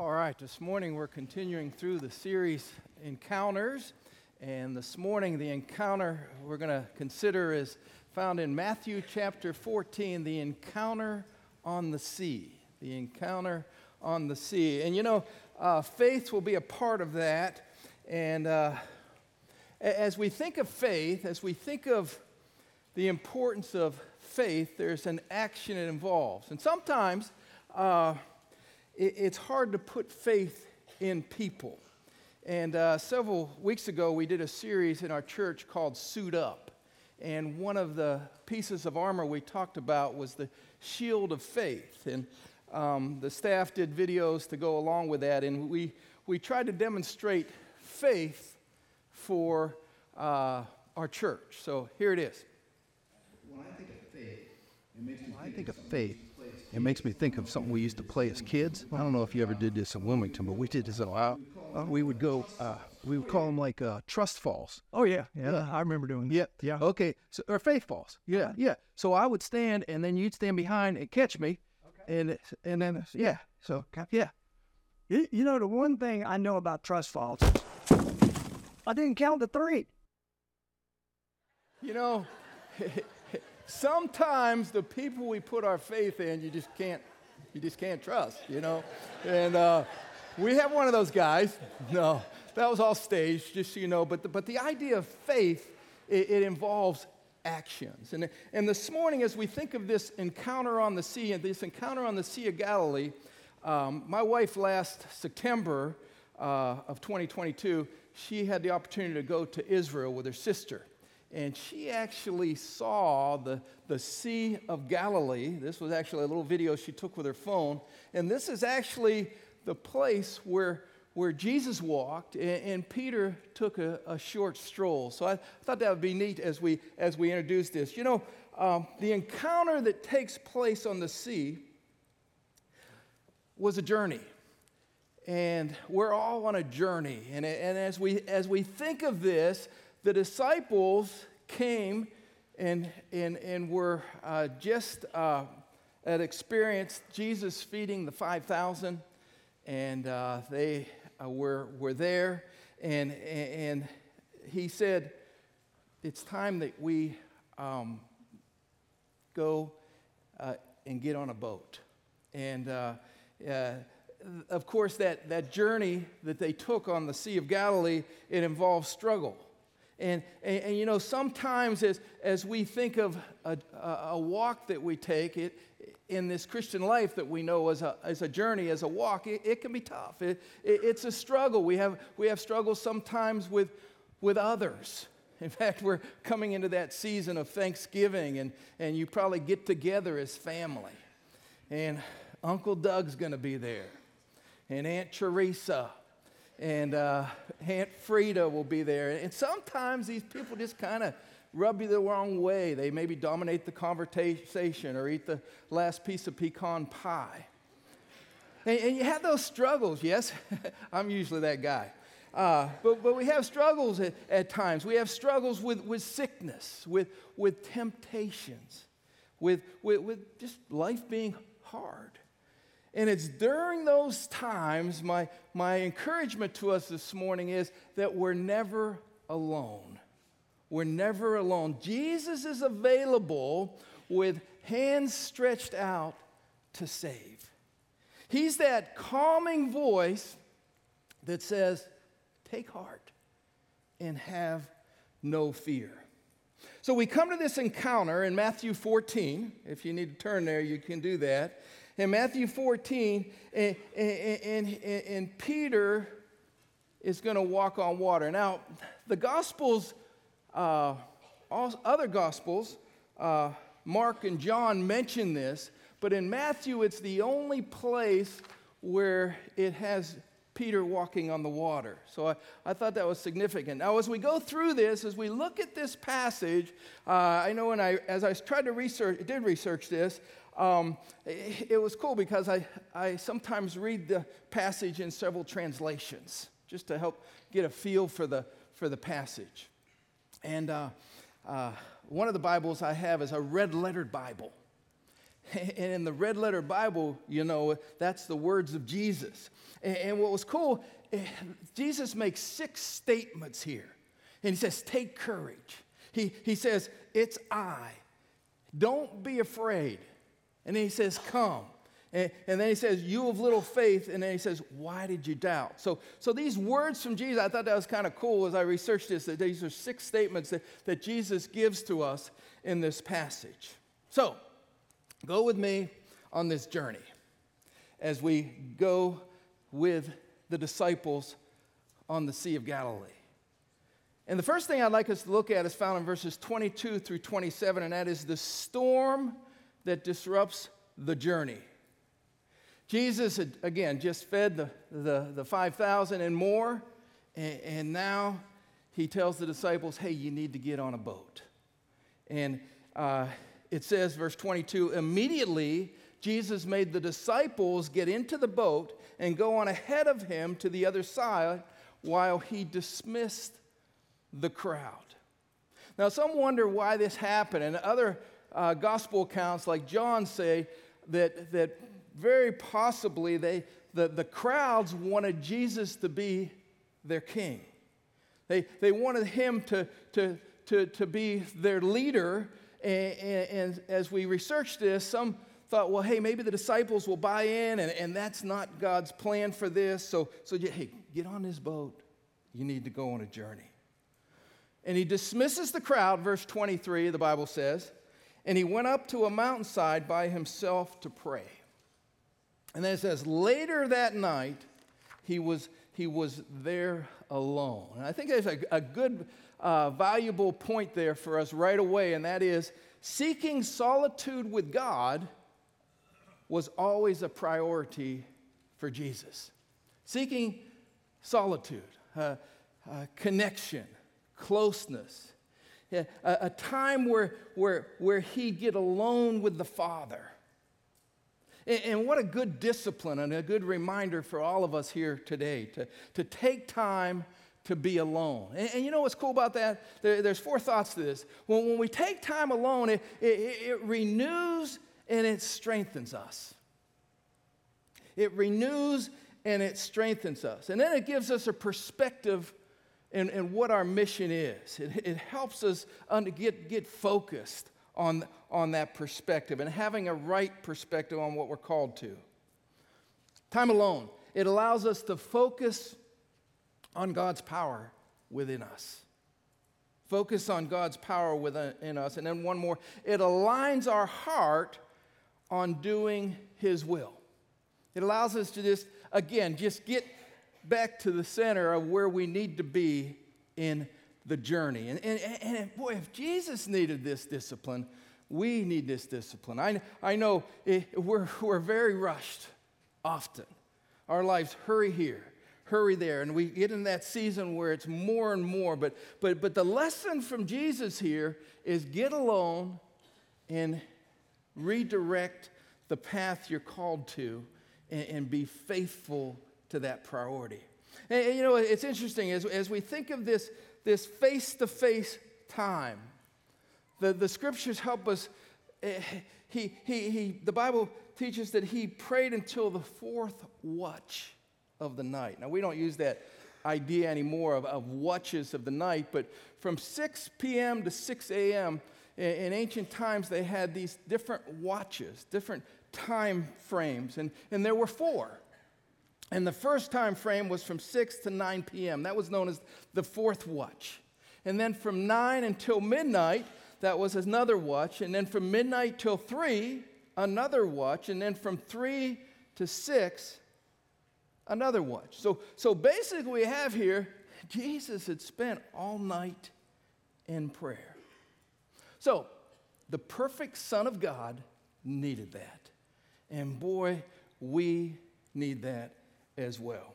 All right, this morning we're continuing through the series Encounters. And this morning, the encounter we're going to consider is found in Matthew chapter 14, the encounter on the sea. The encounter on the sea. And you know, uh, faith will be a part of that. And uh, as we think of faith, as we think of the importance of faith, there's an action it involves. And sometimes, uh, it, it's hard to put faith in people. And uh, several weeks ago, we did a series in our church called Suit Up. And one of the pieces of armor we talked about was the shield of faith. And um, the staff did videos to go along with that. And we, we tried to demonstrate faith for uh, our church. So here it is. When I think of faith, it makes me I think of faith it makes me think of something we used to play as kids. I don't know if you ever did this in Wilmington, but we did this a lot. Uh, we would go, uh, we would call them like uh, trust falls. Oh yeah, yeah, yeah. I remember doing that. Yeah, yeah. Okay, so or faith falls. Yeah, yeah. So I would stand, and then you'd stand behind and catch me, okay. and and then yeah. So yeah. You, you know the one thing I know about trust falls, I didn't count the three. You know. sometimes the people we put our faith in, you just can't, you just can't trust, you know? And uh, we have one of those guys. No, that was all staged, just so you know. But the, but the idea of faith, it, it involves actions. And, and this morning, as we think of this encounter on the sea and this encounter on the Sea of Galilee, um, my wife last September uh, of 2022, she had the opportunity to go to Israel with her sister and she actually saw the, the Sea of Galilee. This was actually a little video she took with her phone. And this is actually the place where, where Jesus walked, and, and Peter took a, a, short stroll. So I thought that would be neat as we, as we introduce this. You know, um, the encounter that takes place on the sea was a journey. And we're all on a journey. And, and as, we, as we think of this, the disciples came and, and, and were uh, just uh, had experienced Jesus feeding the 5,000, and uh, they uh, were, were there. And, and he said, It's time that we um, go uh, and get on a boat. And uh, of course, that, that journey that they took on the Sea of Galilee, it involved struggle. And, and, and, you know, sometimes as, as we think of a, a walk that we take it, in this Christian life that we know as a, as a journey, as a walk, it, it can be tough. It, it, it's a struggle. We have, we have struggles sometimes with, with others. In fact, we're coming into that season of Thanksgiving, and, and you probably get together as family. And Uncle Doug's going to be there, and Aunt Teresa, and uh, Aunt Frida will be there. And sometimes these people just kind of rub you the wrong way. They maybe dominate the conversation or eat the last piece of pecan pie. And, and you have those struggles, yes? I'm usually that guy. Uh, but, but we have struggles at, at times. We have struggles with, with sickness, with, with temptations, with, with, with just life being hard. And it's during those times, my, my encouragement to us this morning is that we're never alone. We're never alone. Jesus is available with hands stretched out to save. He's that calming voice that says, Take heart and have no fear. So we come to this encounter in Matthew 14. If you need to turn there, you can do that in Matthew 14, and, and, and, and Peter is going to walk on water. Now, the Gospels, uh, all, other Gospels, uh, Mark and John mention this, but in Matthew, it's the only place where it has Peter walking on the water. So I, I thought that was significant. Now, as we go through this, as we look at this passage, uh, I know when I, as I tried to research, did research this, um, it, it, was cool because I, I sometimes read the passage in several translations just to help get a feel for the, for the passage. And uh, uh, one of the Bibles I have is a red lettered Bible. And in the red letter Bible, you know, that's the words of Jesus. And what was cool, eh, Jesus makes six statements here. And he says, Take courage. He, he says, It's I. Don't be afraid. And then he says, Come. And, and, then he says, You of little faith. And then he says, Why did you doubt? So, so these words from Jesus, I thought that was kind of cool as I researched this. That these are six statements that, that Jesus gives to us in this passage. So, go with me on this journey as we go with the disciples on the Sea of Galilee. And the first thing I'd like us to look at is found in verses 22 through 27, and that is the storm that disrupts the journey. Jesus had, again, just fed the, the, the 5,000 and more, and, and now he tells the disciples, hey, you need to get on a boat. And uh, it says, verse 22, immediately Jesus made the disciples get into the boat and go on ahead of him to the other side while he dismissed the crowd. Now, some wonder why this happened, and other uh, gospel accounts, like John, say that, that very possibly they, the, the crowds wanted Jesus to be their king. They, they wanted him to, to, to, to be their leader. And, and, and as we researched this, some thought, well, hey, maybe the disciples will buy in, and, and that's not God's plan for this. So, so, hey, get on this boat. You need to go on a journey. And he dismisses the crowd, verse 23, the Bible says, and he went up to a mountainside by himself to pray. And then it says, later that night, he was, he was there alone. And I think there's a, a good, uh, valuable point there for us right away, and that is seeking solitude with God was always a priority for Jesus. Seeking solitude, uh, uh, connection, closeness, yeah, a, a, time where, where, where he'd get alone with the Father. And, and what a good discipline and a good reminder for all of us here today to, to take time to be alone. And, and, you know what's cool about that? There, there's four thoughts to this. When, when we take time alone, it, it, it renews and it strengthens us. It renews and it strengthens us. And then it gives us a perspective in, in what our mission is. It, it helps us get, get focused on, on that perspective and having a right perspective on what we're called to. Time alone, it allows us to focus on God's power within us. Focus on God's power within us. And then one more, it aligns our heart on doing His will. It allows us to just, again, just get back to the center of where we need to be in the journey. And, and, and boy, if Jesus needed this discipline, we need this discipline. I, I know it, we're, we're very rushed often. Our lives hurry here, hurry there, and we get in that season where it's more and more. But, but, but the lesson from Jesus here is get alone and redirect the path you're called to and, and be faithful to that priority. And, and, you know, it's interesting as, as we think of this this face to face time, the, the scriptures help us. Eh, he, he, he, the Bible teaches that he prayed until the fourth watch of the night. Now, we don't use that idea anymore of, of watches of the night, but from 6 p.m. to 6 a.m., in ancient times, they had these different watches, different time frames, and, and there were four. And the first time frame was from 6 to 9 p.m. That was known as the fourth watch. And then from 9 until midnight, that was another watch. And then from midnight till 3, another watch. And then from 3 to 6, another watch. So, so basically, we have here Jesus had spent all night in prayer. So, the perfect Son of God needed that. And boy, we need that as well.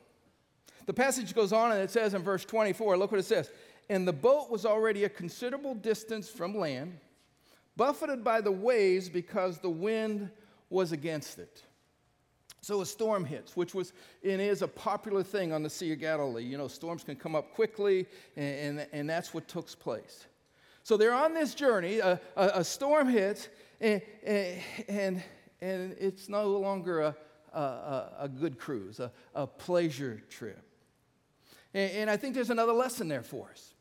The passage goes on and it says in verse 24, look what it says. And the boat was already a considerable distance from land, buffeted by the waves because the wind was against it. So a storm hits, which was and is a popular thing on the Sea of Galilee. You know, storms can come up quickly, and, and, and that's what took place. So they're on this journey, a, a, a storm hits, And, and, and it's no longer a, a, a good cruise, a, a pleasure trip. And, and I think there's another lesson there for us.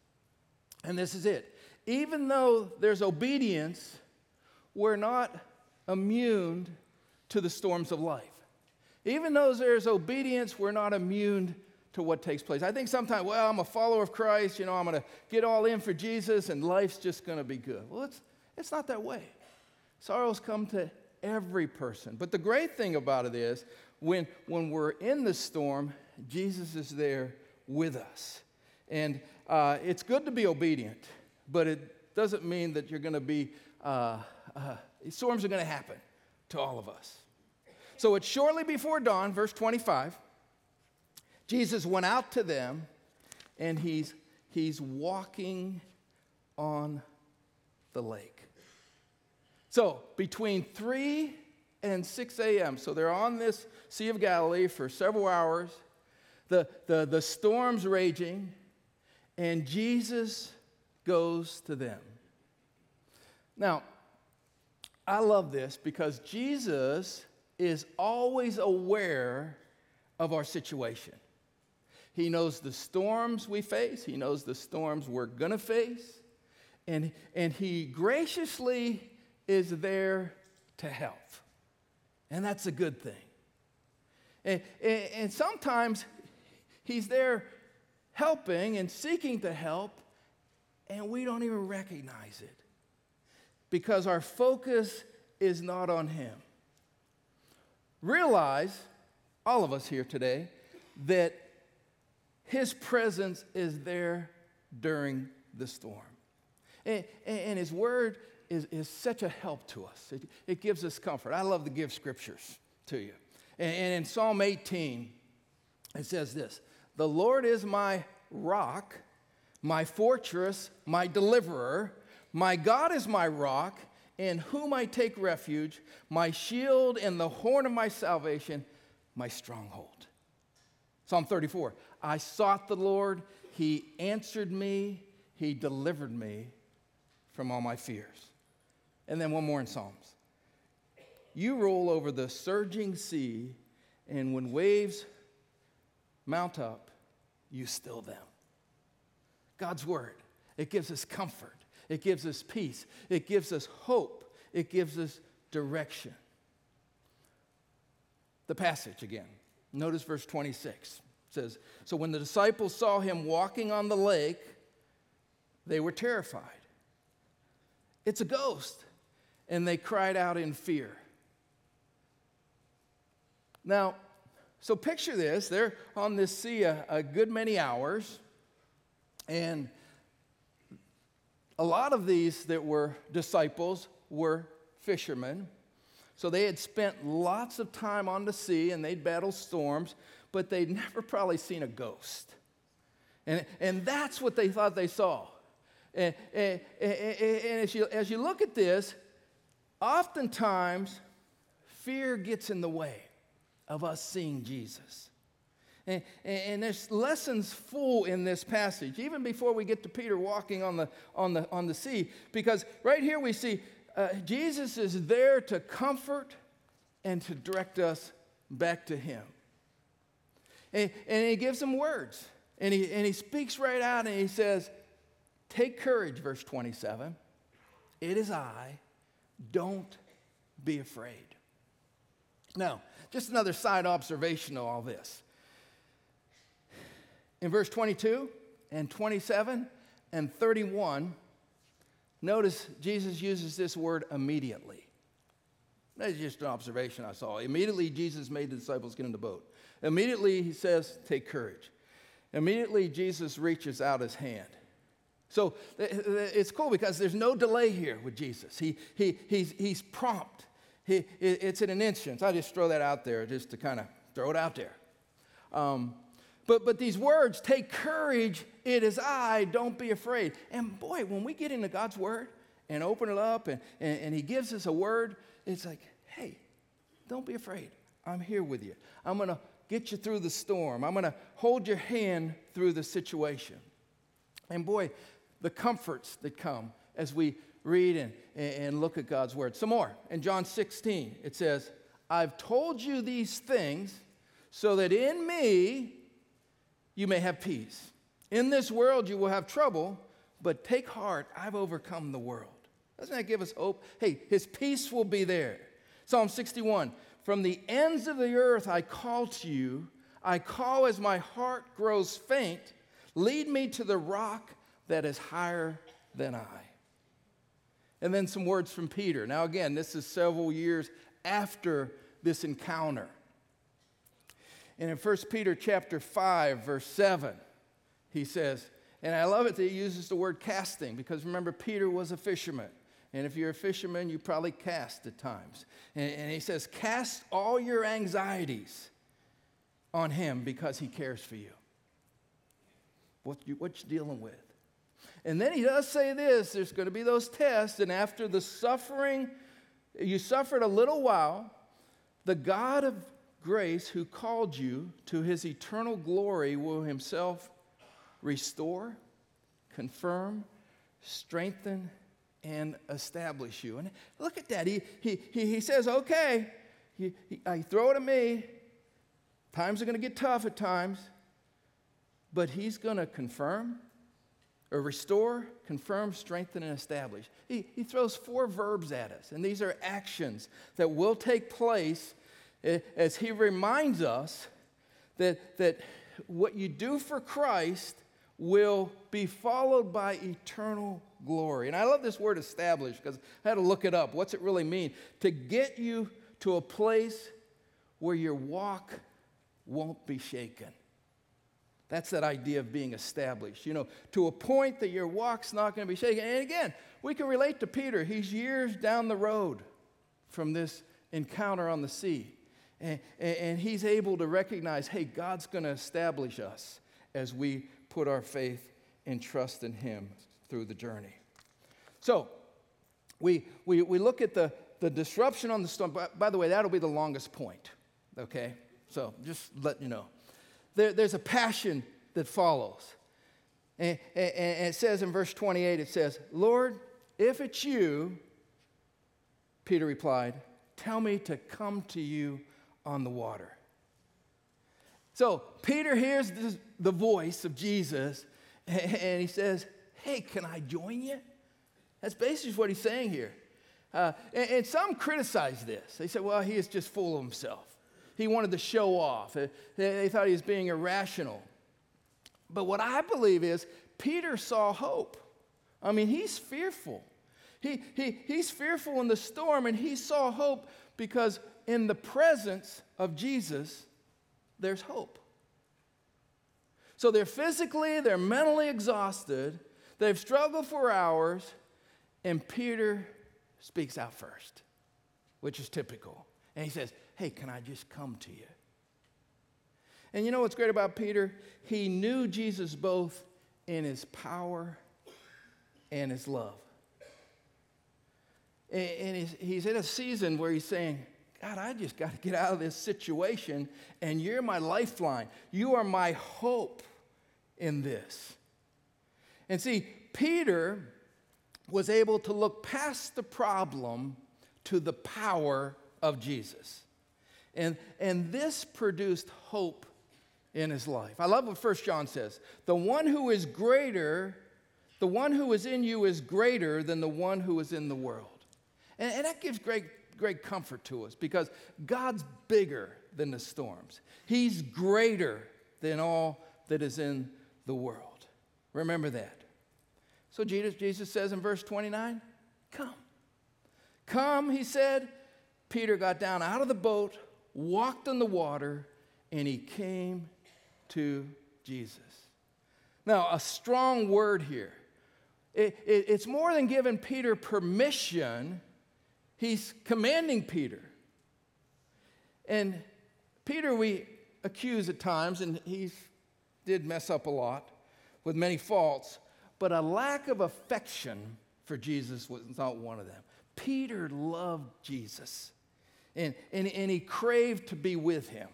And this is it. Even though there's obedience, we're not immune to the storms of life. Even though there's obedience, we're not immune to what takes place. I think sometimes, well, I'm a follower of Christ, you know, I'm going to get all in for Jesus and life's just going to be good. Well, it's, it's not that way. Sorrows come to every person. But the great thing about it is when, when we're in the storm, Jesus is there with us. And uh, it's good to be obedient, but it doesn't mean that you're going to be, uh, uh, storms are going to happen to all of us. So it's shortly before dawn, verse 25. Jesus went out to them and he's, he's walking on the lake. So between 3 and 6 a.m., so they're on this Sea of Galilee for several hours, the, the, the storm's raging, and Jesus goes to them. Now, I love this because Jesus is always aware of our situation. He knows the storms we face, He knows the storms we're to face, and, and He graciously is there to help. And that's a good thing. And, and, and sometimes He's there helping and seeking to help, and we don't even recognize it because our focus is not on Him. Realize, all of us here today, that His presence is there during the storm. And, and His Word is, is such a help to us, it, it gives us comfort. I love to give scriptures to you. And, and in Psalm 18, it says this The Lord is my rock, my fortress, my deliverer. My God is my rock in whom I take refuge, my shield and the horn of my salvation, my stronghold. Psalm 34 I sought the Lord, he answered me, he delivered me from all my fears. And then one more in Psalms. You roll over the surging sea, and when waves mount up, you still them. God's word, it gives us comfort. It gives us peace. It gives us hope. It gives us direction. The passage again. Notice verse 26 says, So when the disciples saw him walking on the lake, they were terrified. It's a ghost. And they cried out in fear. Now, so picture this they're on this sea a, a good many hours, and a lot of these that were disciples were fishermen. So they had spent lots of time on the sea and they'd battled storms, but they'd never probably seen a ghost. And, and that's what they thought they saw. And, and, and, as, you, as you look at this, oftentimes fear gets in the way of us seeing Jesus. And, and, there's lessons full in this passage, even before we get to Peter walking on the, on the, on the sea, because right here we see uh, Jesus is there to comfort and to direct us back to Him. And, and He gives them words, and he, and he speaks right out and He says, Take courage, verse 27. It is I. Don't be afraid. Now, just another side observation of all this in verse 22 and 27 and 31, notice Jesus uses this word immediately. That's just an observation I saw. Immediately, Jesus made the disciples get in the boat. Immediately, he says, Take courage. Immediately, Jesus reaches out his hand. So it's cool because there's no delay here with Jesus. He, he, he's, he's prompt. He, it's in an instant. I just throw that out there just to kind of throw it out there. Um, but, but these words, take courage, it is I, don't be afraid. And boy, when we get into God's word and open it up and, and, and He gives us a word, it's like, hey, don't be afraid. I'm here with you. I'm going to get you through the storm. I'm going to hold your hand through the situation. And boy, the comforts that come as we read and, and look at God's word. Some more. In John 16, it says, I've told you these things so that in me you may have peace. In this world you will have trouble, but take heart, I've overcome the world. Doesn't that give us hope? Hey, his peace will be there. Psalm 61 From the ends of the earth I call to you, I call as my heart grows faint. Lead me to the rock that is higher than I. And then some words from Peter. Now, again, this is several years after this encounter. And in 1 Peter chapter 5, verse 7, he says, and I love it that he uses the word casting because remember, Peter was a fisherman. And if you're a fisherman, you probably cast at times. And, and he says, Cast all your anxieties on him because he cares for you. What you, what you dealing with? And then he does say this there's going to be those tests, and after the suffering, you suffered a little while, the God of grace who called you to his eternal glory will himself restore, confirm, strengthen, and establish you. And look at that. He, he, he, he says, okay, he, he, I throw it at me. Times are going to get tough at times, but he's going to confirm or restore, confirm, strengthen, and establish. He, he throws four verbs at us, and these are actions that will take place as he reminds us that, that what you do for Christ will be followed by eternal glory. And I love this word established because I had to look it up. What's it really mean? To get you to a place where your walk won't be shaken. That's that idea of being established, you know, to a point that your walk's not going to be shaken. And again, we can relate to Peter. He's years down the road from this encounter on the sea. And, and, he's able to recognize hey, God's going to establish us as we put our faith and trust in Him through the journey. So, we, we, we look at the, the disruption on the storm. By, by the way, that'll be the longest point, okay? So, just let you know. There, there's a passion that follows. And, and, and it says in verse 28, it says, Lord, if it's you, Peter replied, tell me to come to you on the water. So Peter hears this, the voice of Jesus and he says, Hey, can I join you? That's basically what he's saying here. Uh, and, and, some criticize this. They say, well, he is just full of himself. He wanted to show off. They, they thought he was being irrational. But what I believe is Peter saw hope. I mean, he's fearful. He, he, he's fearful in the storm, and he saw hope because in the presence of Jesus, there's hope. So they're physically, they're mentally exhausted, they've struggled for hours, and Peter speaks out first, which is typical. And he says, Hey, can I just come to you? And you know what's great about Peter? He knew Jesus both in his power and his love. And he's in a season where he's saying, God, I just got to get out of this situation, and you're my lifeline. You are my hope in this. And see, Peter was able to look past the problem to the power of Jesus. And, and this produced hope in his life. I love what First John says the one who is greater, the one who is in you is greater than the one who is in the world. And, and that gives great great comfort to us because God's bigger than the storms. He's greater than all that is in the world. Remember that. So Jesus, Jesus says in verse 29, Come. Come, he said. Peter got down out of the boat, walked on the water, and he came to Jesus. Now, a strong word here. It, it, it's more than giving Peter permission He's commanding Peter. And Peter, we accuse at times, and he did mess up a lot with many faults, but a lack of affection for Jesus was not one of them. Peter loved Jesus, and, and, and he craved to be with him.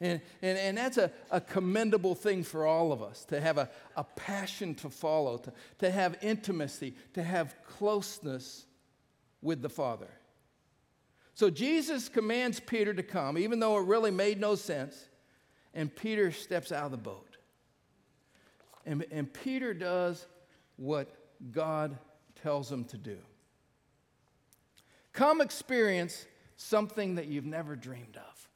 And, and, and that's a, a commendable thing for all of us to have a, a passion to follow, to, to have intimacy, to have closeness with the Father. So Jesus commands Peter to come, even though it really made no sense. And Peter steps out of the boat. And, and Peter does what God tells him to do. Come experience something that you've never dreamed of.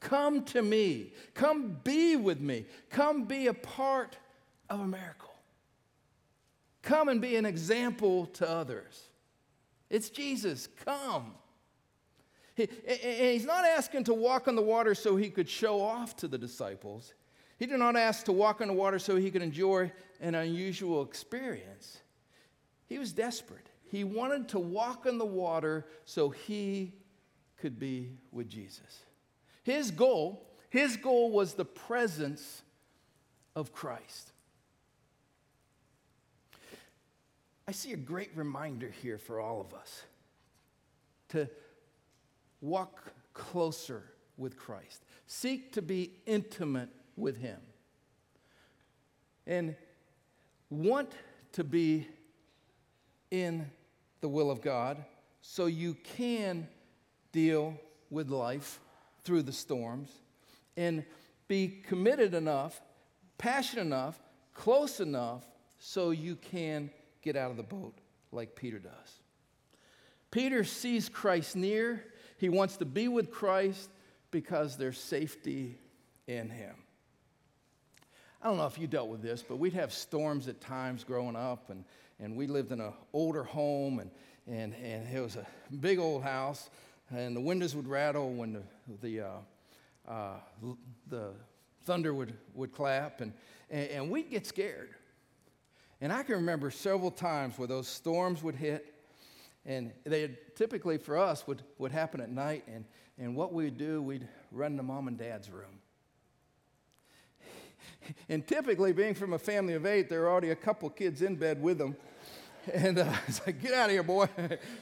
Come to me. Come be with me. Come be a part of a miracle. Come and be an example to others. It's Jesus. Come. And he's not asking to walk on the water so he could show off to the disciples. He did not ask to walk on the water so he could enjoy an unusual experience. He was desperate. He wanted to walk on the water so he could be with Jesus. His goal, his goal was the presence of Christ. I see a great reminder here for all of us to walk closer with Christ, seek to be intimate with Him, and want to be in the will of God so you can deal with life through the storms and be committed enough, passionate enough, close enough so you can get out of the boat like Peter does. Peter sees Christ near. He wants to be with Christ because there's safety in him. I don't know if you dealt with this, but we'd have storms at times growing up, and, and we lived in an older home, and, and, and it was a big old house, and the windows would rattle when the, the, uh, uh, the thunder would, would clap, and, and, and we'd get scared. And I can remember several times where those storms would hit, and they typically for us would, would happen at night, and, and what we'd do, we'd run to mom and dad's room and typically, being from a family of eight, there are already a couple kids in bed with them. And uh, it's like, get out of here, boy.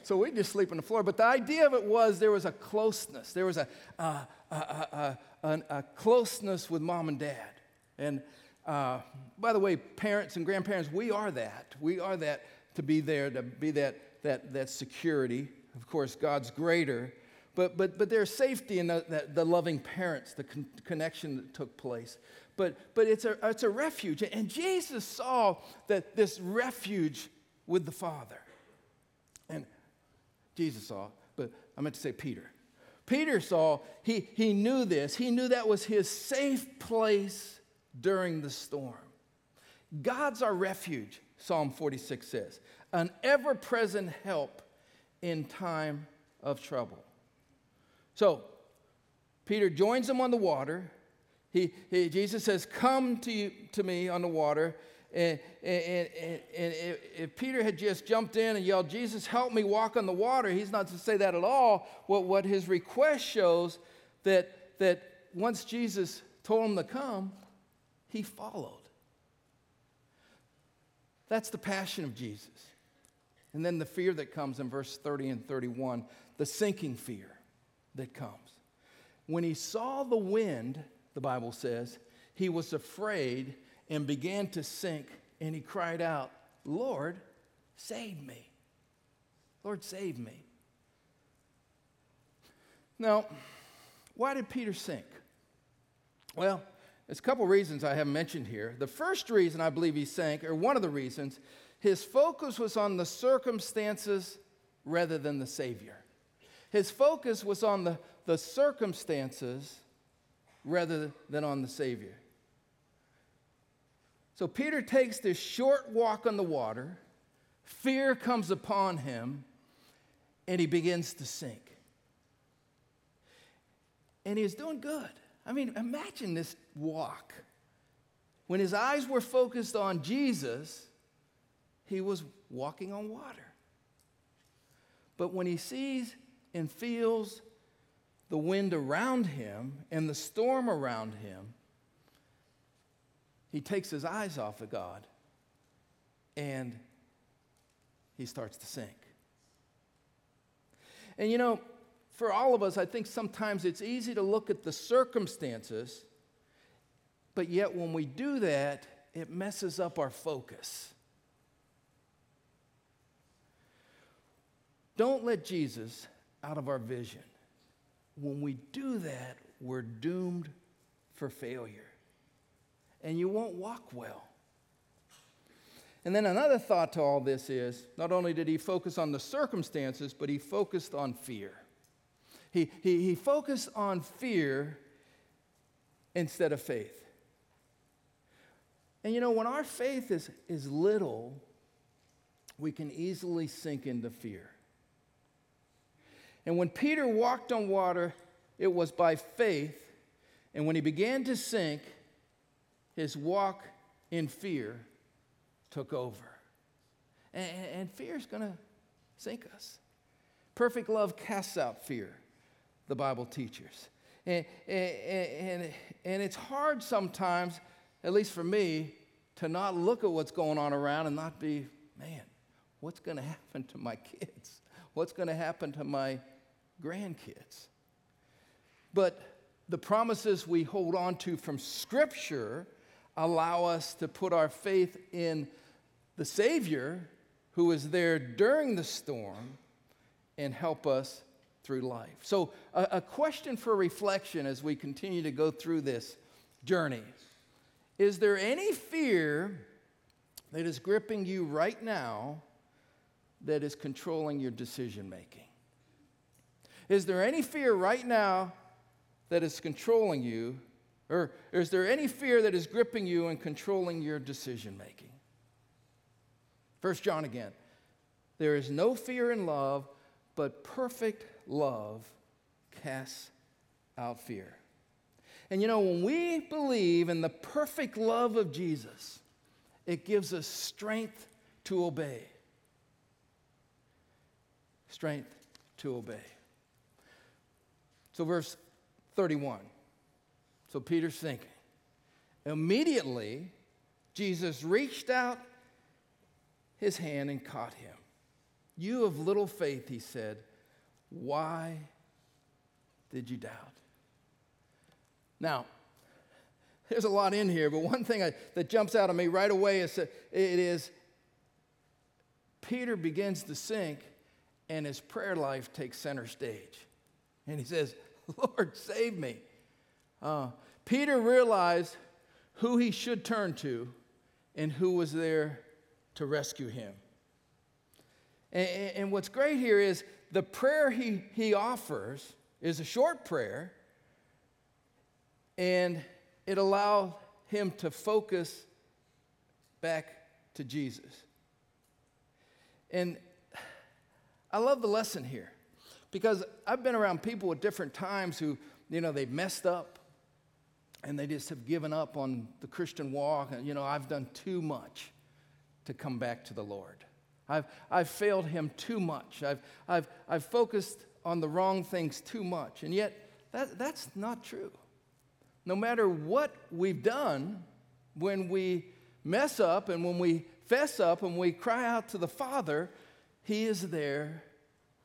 so we'd just sleep on the floor. But the idea of it was there was a closeness. There was a, uh, a, a, a closeness with mom and dad. And uh, by the way, parents and grandparents, we are that. We are that to be there, to be that, that, that security. Of course, God's greater. But, but, but there's safety in the, the, the loving parents, the con- connection that took place but, but it's, a, it's a refuge. And Jesus saw that this refuge with the Father. And Jesus saw, but I meant to say Peter. Peter saw, he, he knew this. He knew that was his safe place during the storm. God's our refuge, Psalm 46 says, an ever present help in time of trouble. So, Peter joins him on the water. He, he, Jesus says, Come to, you, to me on the water. And, and, and, and, if Peter had just jumped in and yelled, Jesus, help me walk on the water, he's not to say that at all. What, what his request shows that, that once Jesus told him to come, he followed. That's the passion of Jesus. And then the fear that comes in verse 30 and 31, the sinking fear that comes. When he saw the wind, the Bible says, he was afraid and began to sink, and he cried out, Lord, save me. Lord, save me. Now, why did Peter sink? Well, there's a couple reasons I haven't mentioned here. The first reason I believe he sank, or one of the reasons, his focus was on the circumstances rather than the Savior. His focus was on the, the circumstances rather than on the Savior. So Peter takes this short walk on the water, fear comes upon him, and he begins to sink. And he he's doing good. I mean, imagine this walk. When his eyes were focused on Jesus, he was walking on water. But when he sees and feels the wind around him and the storm around him, he takes his eyes off of God and he starts to sink. And you know, for all of us, I think sometimes it's easy to look at the circumstances, but yet when we do that, it messes up our focus. Don't let Jesus out of our vision. When we do that, we're doomed for failure. And you won't walk well. And then another thought to all this is not only did he focus on the circumstances, but he focused on fear. He, he, he focused on fear instead of faith. And you know, when our faith is, is little, we can easily sink into fear. And when Peter walked on water, it was by faith. And when he began to sink, his walk in fear took over. And, and fear is going to sink us. Perfect love casts out fear, the Bible teaches. And, and, and, and it's hard sometimes, at least for me, to not look at what's going on around and not be, man, what's going to happen to my kids? What's going to happen to my grandkids. But the promises we hold on to from Scripture allow us to put our faith in the Savior who is there during the storm and help us through life. So, a, a question for reflection as we continue to go through this journey is there any fear that is gripping you right now that is controlling your decision making? Is there any fear right now that is controlling you? Or is there any fear that is gripping you and controlling your decision making? First John again. There is no fear in love, but perfect love casts out fear. And you know, when we believe in the perfect love of Jesus, it gives us strength to obey. Strength to obey. So, verse 31. So, Peter's thinking. Immediately, Jesus reached out his hand and caught him. You of little faith, he said, why did you doubt? Now, there's a lot in here, but one thing I, that jumps out at me right away is it is Peter begins to sink and his prayer life takes center stage. And he says, Lord, save me. Uh, Peter realized who he should turn to and who was there to rescue him. And, and what's great here is the prayer he, he offers is a short prayer, and it allowed him to focus back to Jesus. And I love the lesson here. Because I've been around people at different times who, you know, they've messed up and they just have given up on the Christian walk. And, you know, I've done too much to come back to the Lord. I've, I've failed Him too much. I've, I've, I've focused on the wrong things too much. And yet, that, that's not true. No matter what we've done, when we mess up and when we fess up and we cry out to the Father, He is there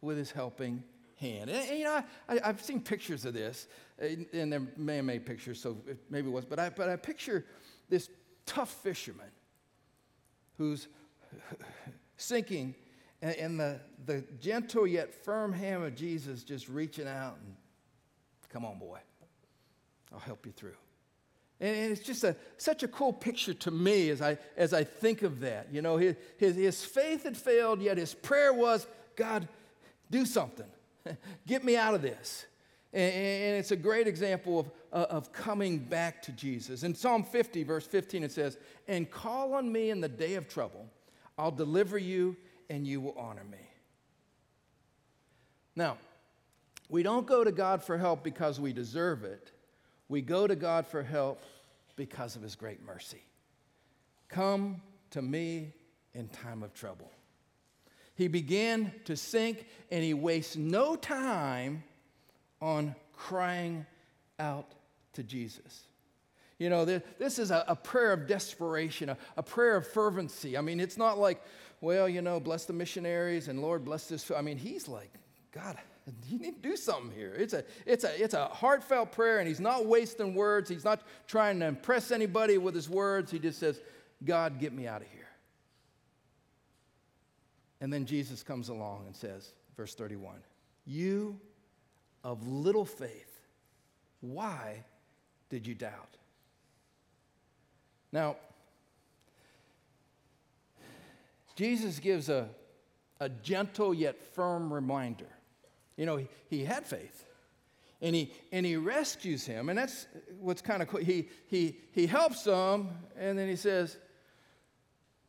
with His helping hand. And, and you know, I, have seen pictures of this, and they're man-made pictures, so maybe it was, but I, but I picture this tough fisherman who's sinking, and, and the, the gentle yet firm hand of Jesus just reaching out and, come on, boy, I'll help you through. And, and it's just a, such a cool picture to me as I, as I think of that. You know, his, his, his faith had failed, yet his prayer was, God, do something. Get me out of this. And it's a great example of, uh, of coming back to Jesus. In Psalm 50, verse 15, it says, And call on me in the day of trouble. I'll deliver you, and you will honor me. Now, we don't go to God for help because we deserve it. We go to God for help because of his great mercy. Come to me in time of trouble. He began to sink and he wastes no time on crying out to Jesus. You know, this is a, prayer of desperation, a, a prayer of fervency. I mean, it's not like, well, you know, bless the missionaries and Lord bless this. I mean, he's like, God, you need to do something here. It's a, it's, a, it's a heartfelt prayer, and he's not wasting words. He's not trying to impress anybody with his words. He just says, God, get me out of here. And then Jesus comes along and says, verse 31, You of little faith, why did you doubt? Now, Jesus gives a, a gentle yet firm reminder. You know, he, he had faith. And he, and he rescues him. And that's what's kind of cool. He, he, he helps him, and then he says,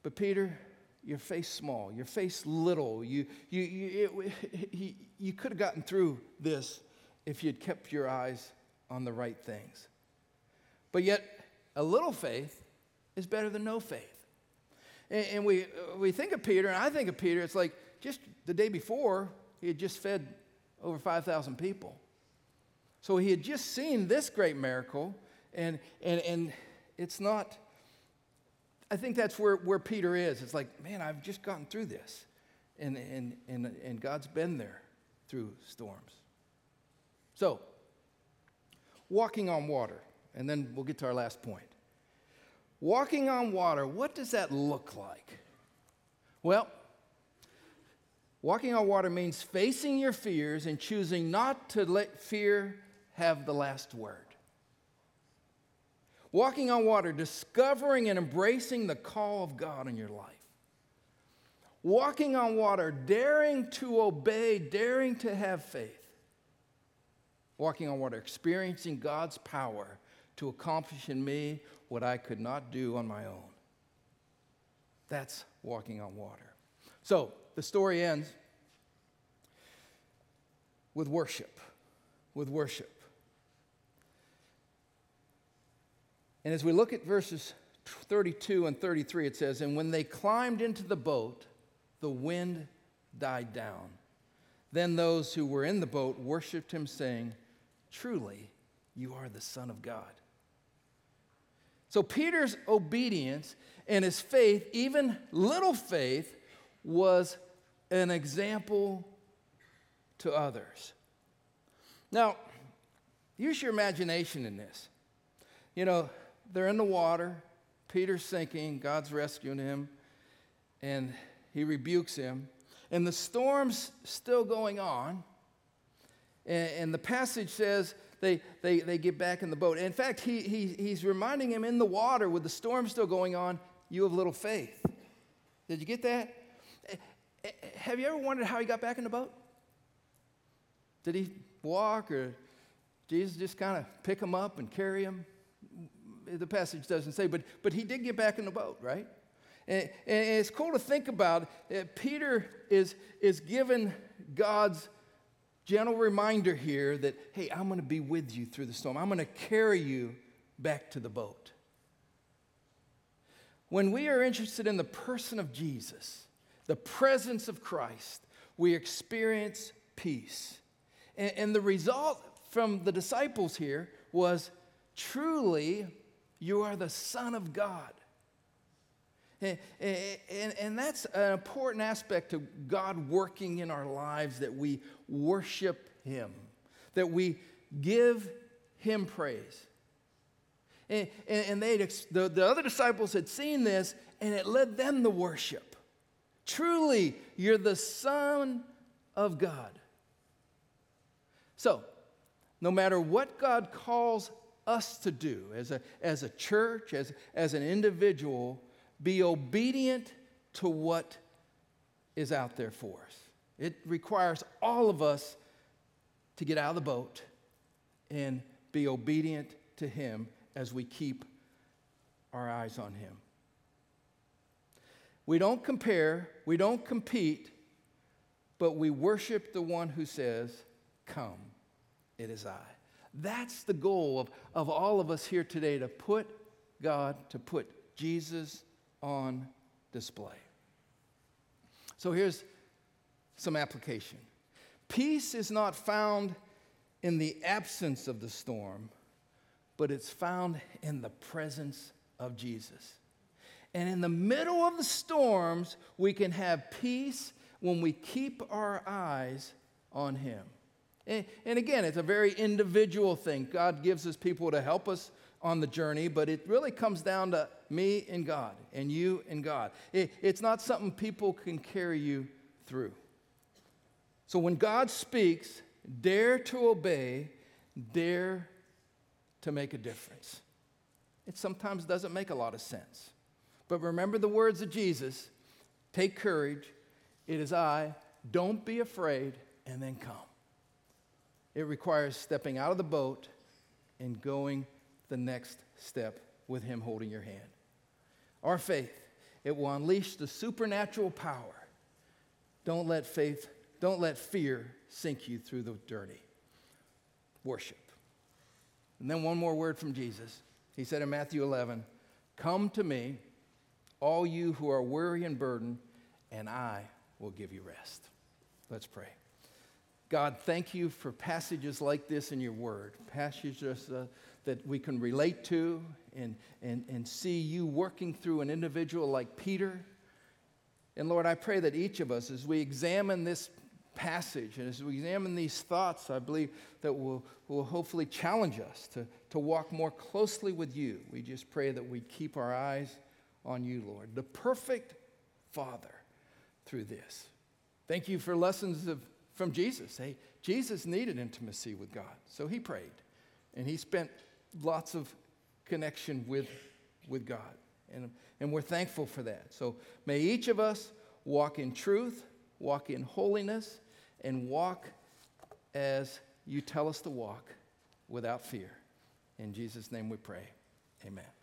But Peter, your face small, your face little. You, you, you, it, you could have gotten through this if you'd kept your eyes on the right things. But yet, a little faith is better than no faith. And, and we, we think of Peter, and I think of Peter, it's like just the day before, he had just fed over 5,000 people. So he had just seen this great miracle, and, and, and it's not, I think that's where, where Peter is. It's like, man, I've just gotten through this. And, and, and, and God's been there through storms. So, walking on water, and then we'll get to our last point. Walking on water, what does that look like? Well, walking on water means facing your fears and choosing not to let fear have the last word. Walking on water, discovering and embracing the call of God in your life. Walking on water, daring to obey, daring to have faith. Walking on water, experiencing God's power to accomplish in me what I could not do on my own. That's walking on water. So the story ends with worship. With worship. And as we look at verses 32 and 33, it says, And when they climbed into the boat, the wind died down. Then those who were in the boat worshiped him, saying, Truly, you are the Son of God. So Peter's obedience and his faith, even little faith, was an example to others. Now, use your imagination in this. You know, they're in the water, Peter's sinking, God's rescuing him, and he rebukes him. And the storm's still going on. And, and the passage says they, they, they get back in the boat. In fact, he, he, he's reminding him in the water with the storm still going on, you have little faith. Did you get that? Eh, eh, have you ever wondered how he got back in the boat? Did he walk or Jesus just kind of pick him up and carry him? The passage doesn't say, but, but he did get back in the boat, right? And, and it's cool to think about. Peter is, is given God's gentle reminder here that, hey, I'm going to be with you through the storm. I'm going to carry you back to the boat. When we are interested in the person of Jesus, the presence of Christ, we experience peace. And, and the result from the disciples here was truly, you are the Son of God. And, and, and, that's an important aspect of God working in our lives that we worship Him, that we give Him praise. And, and they the, the other disciples had seen this, and it led them to worship. Truly, you're the Son of God. So, no matter what God calls us to do as a, as a church, as, as an individual, be obedient to what is out there for us. It requires all of us to get out of the boat and be obedient to Him as we keep our eyes on Him. We don't compare, we don't compete, but we worship the one who says, Come, it is I. That's the goal of, of all of us here today to put God, to put Jesus on display. So here's some application peace is not found in the absence of the storm, but it's found in the presence of Jesus. And in the middle of the storms, we can have peace when we keep our eyes on Him. And, again, it's a very individual thing. God gives us people to help us on the journey, but it really comes down to me and God, and you and God. It, it's not something people can carry you through. So when God speaks, dare to obey, dare to make a difference. It sometimes doesn't make a lot of sense. But remember the words of Jesus take courage. It is I. Don't be afraid, and then come. It requires stepping out of the boat and going the next step with Him holding your hand. Our faith, it will unleash the supernatural power. Don't let faith, don't let fear sink you through the dirty. Worship. And then one more word from Jesus. He said in Matthew 11, Come to me, all you who are weary and burdened, and I will give you rest. Let's pray. God, thank you for passages like this in your word, passages uh, that we can relate to and, and, and see you working through an individual like Peter. And Lord, I pray that each of us, as we examine this passage and as we examine these thoughts, I believe that will, will hopefully challenge us to, to walk more closely with you. We just pray that we keep our eyes on you, Lord, the perfect Father through this. Thank you for lessons of from Jesus. Hey, Jesus needed intimacy with God, so he prayed. And he spent lots of connection with, with God. And, and we're thankful for that. So may each of us walk in truth, walk in holiness, and walk as you tell us to walk without fear. In Jesus' name we pray. Amen.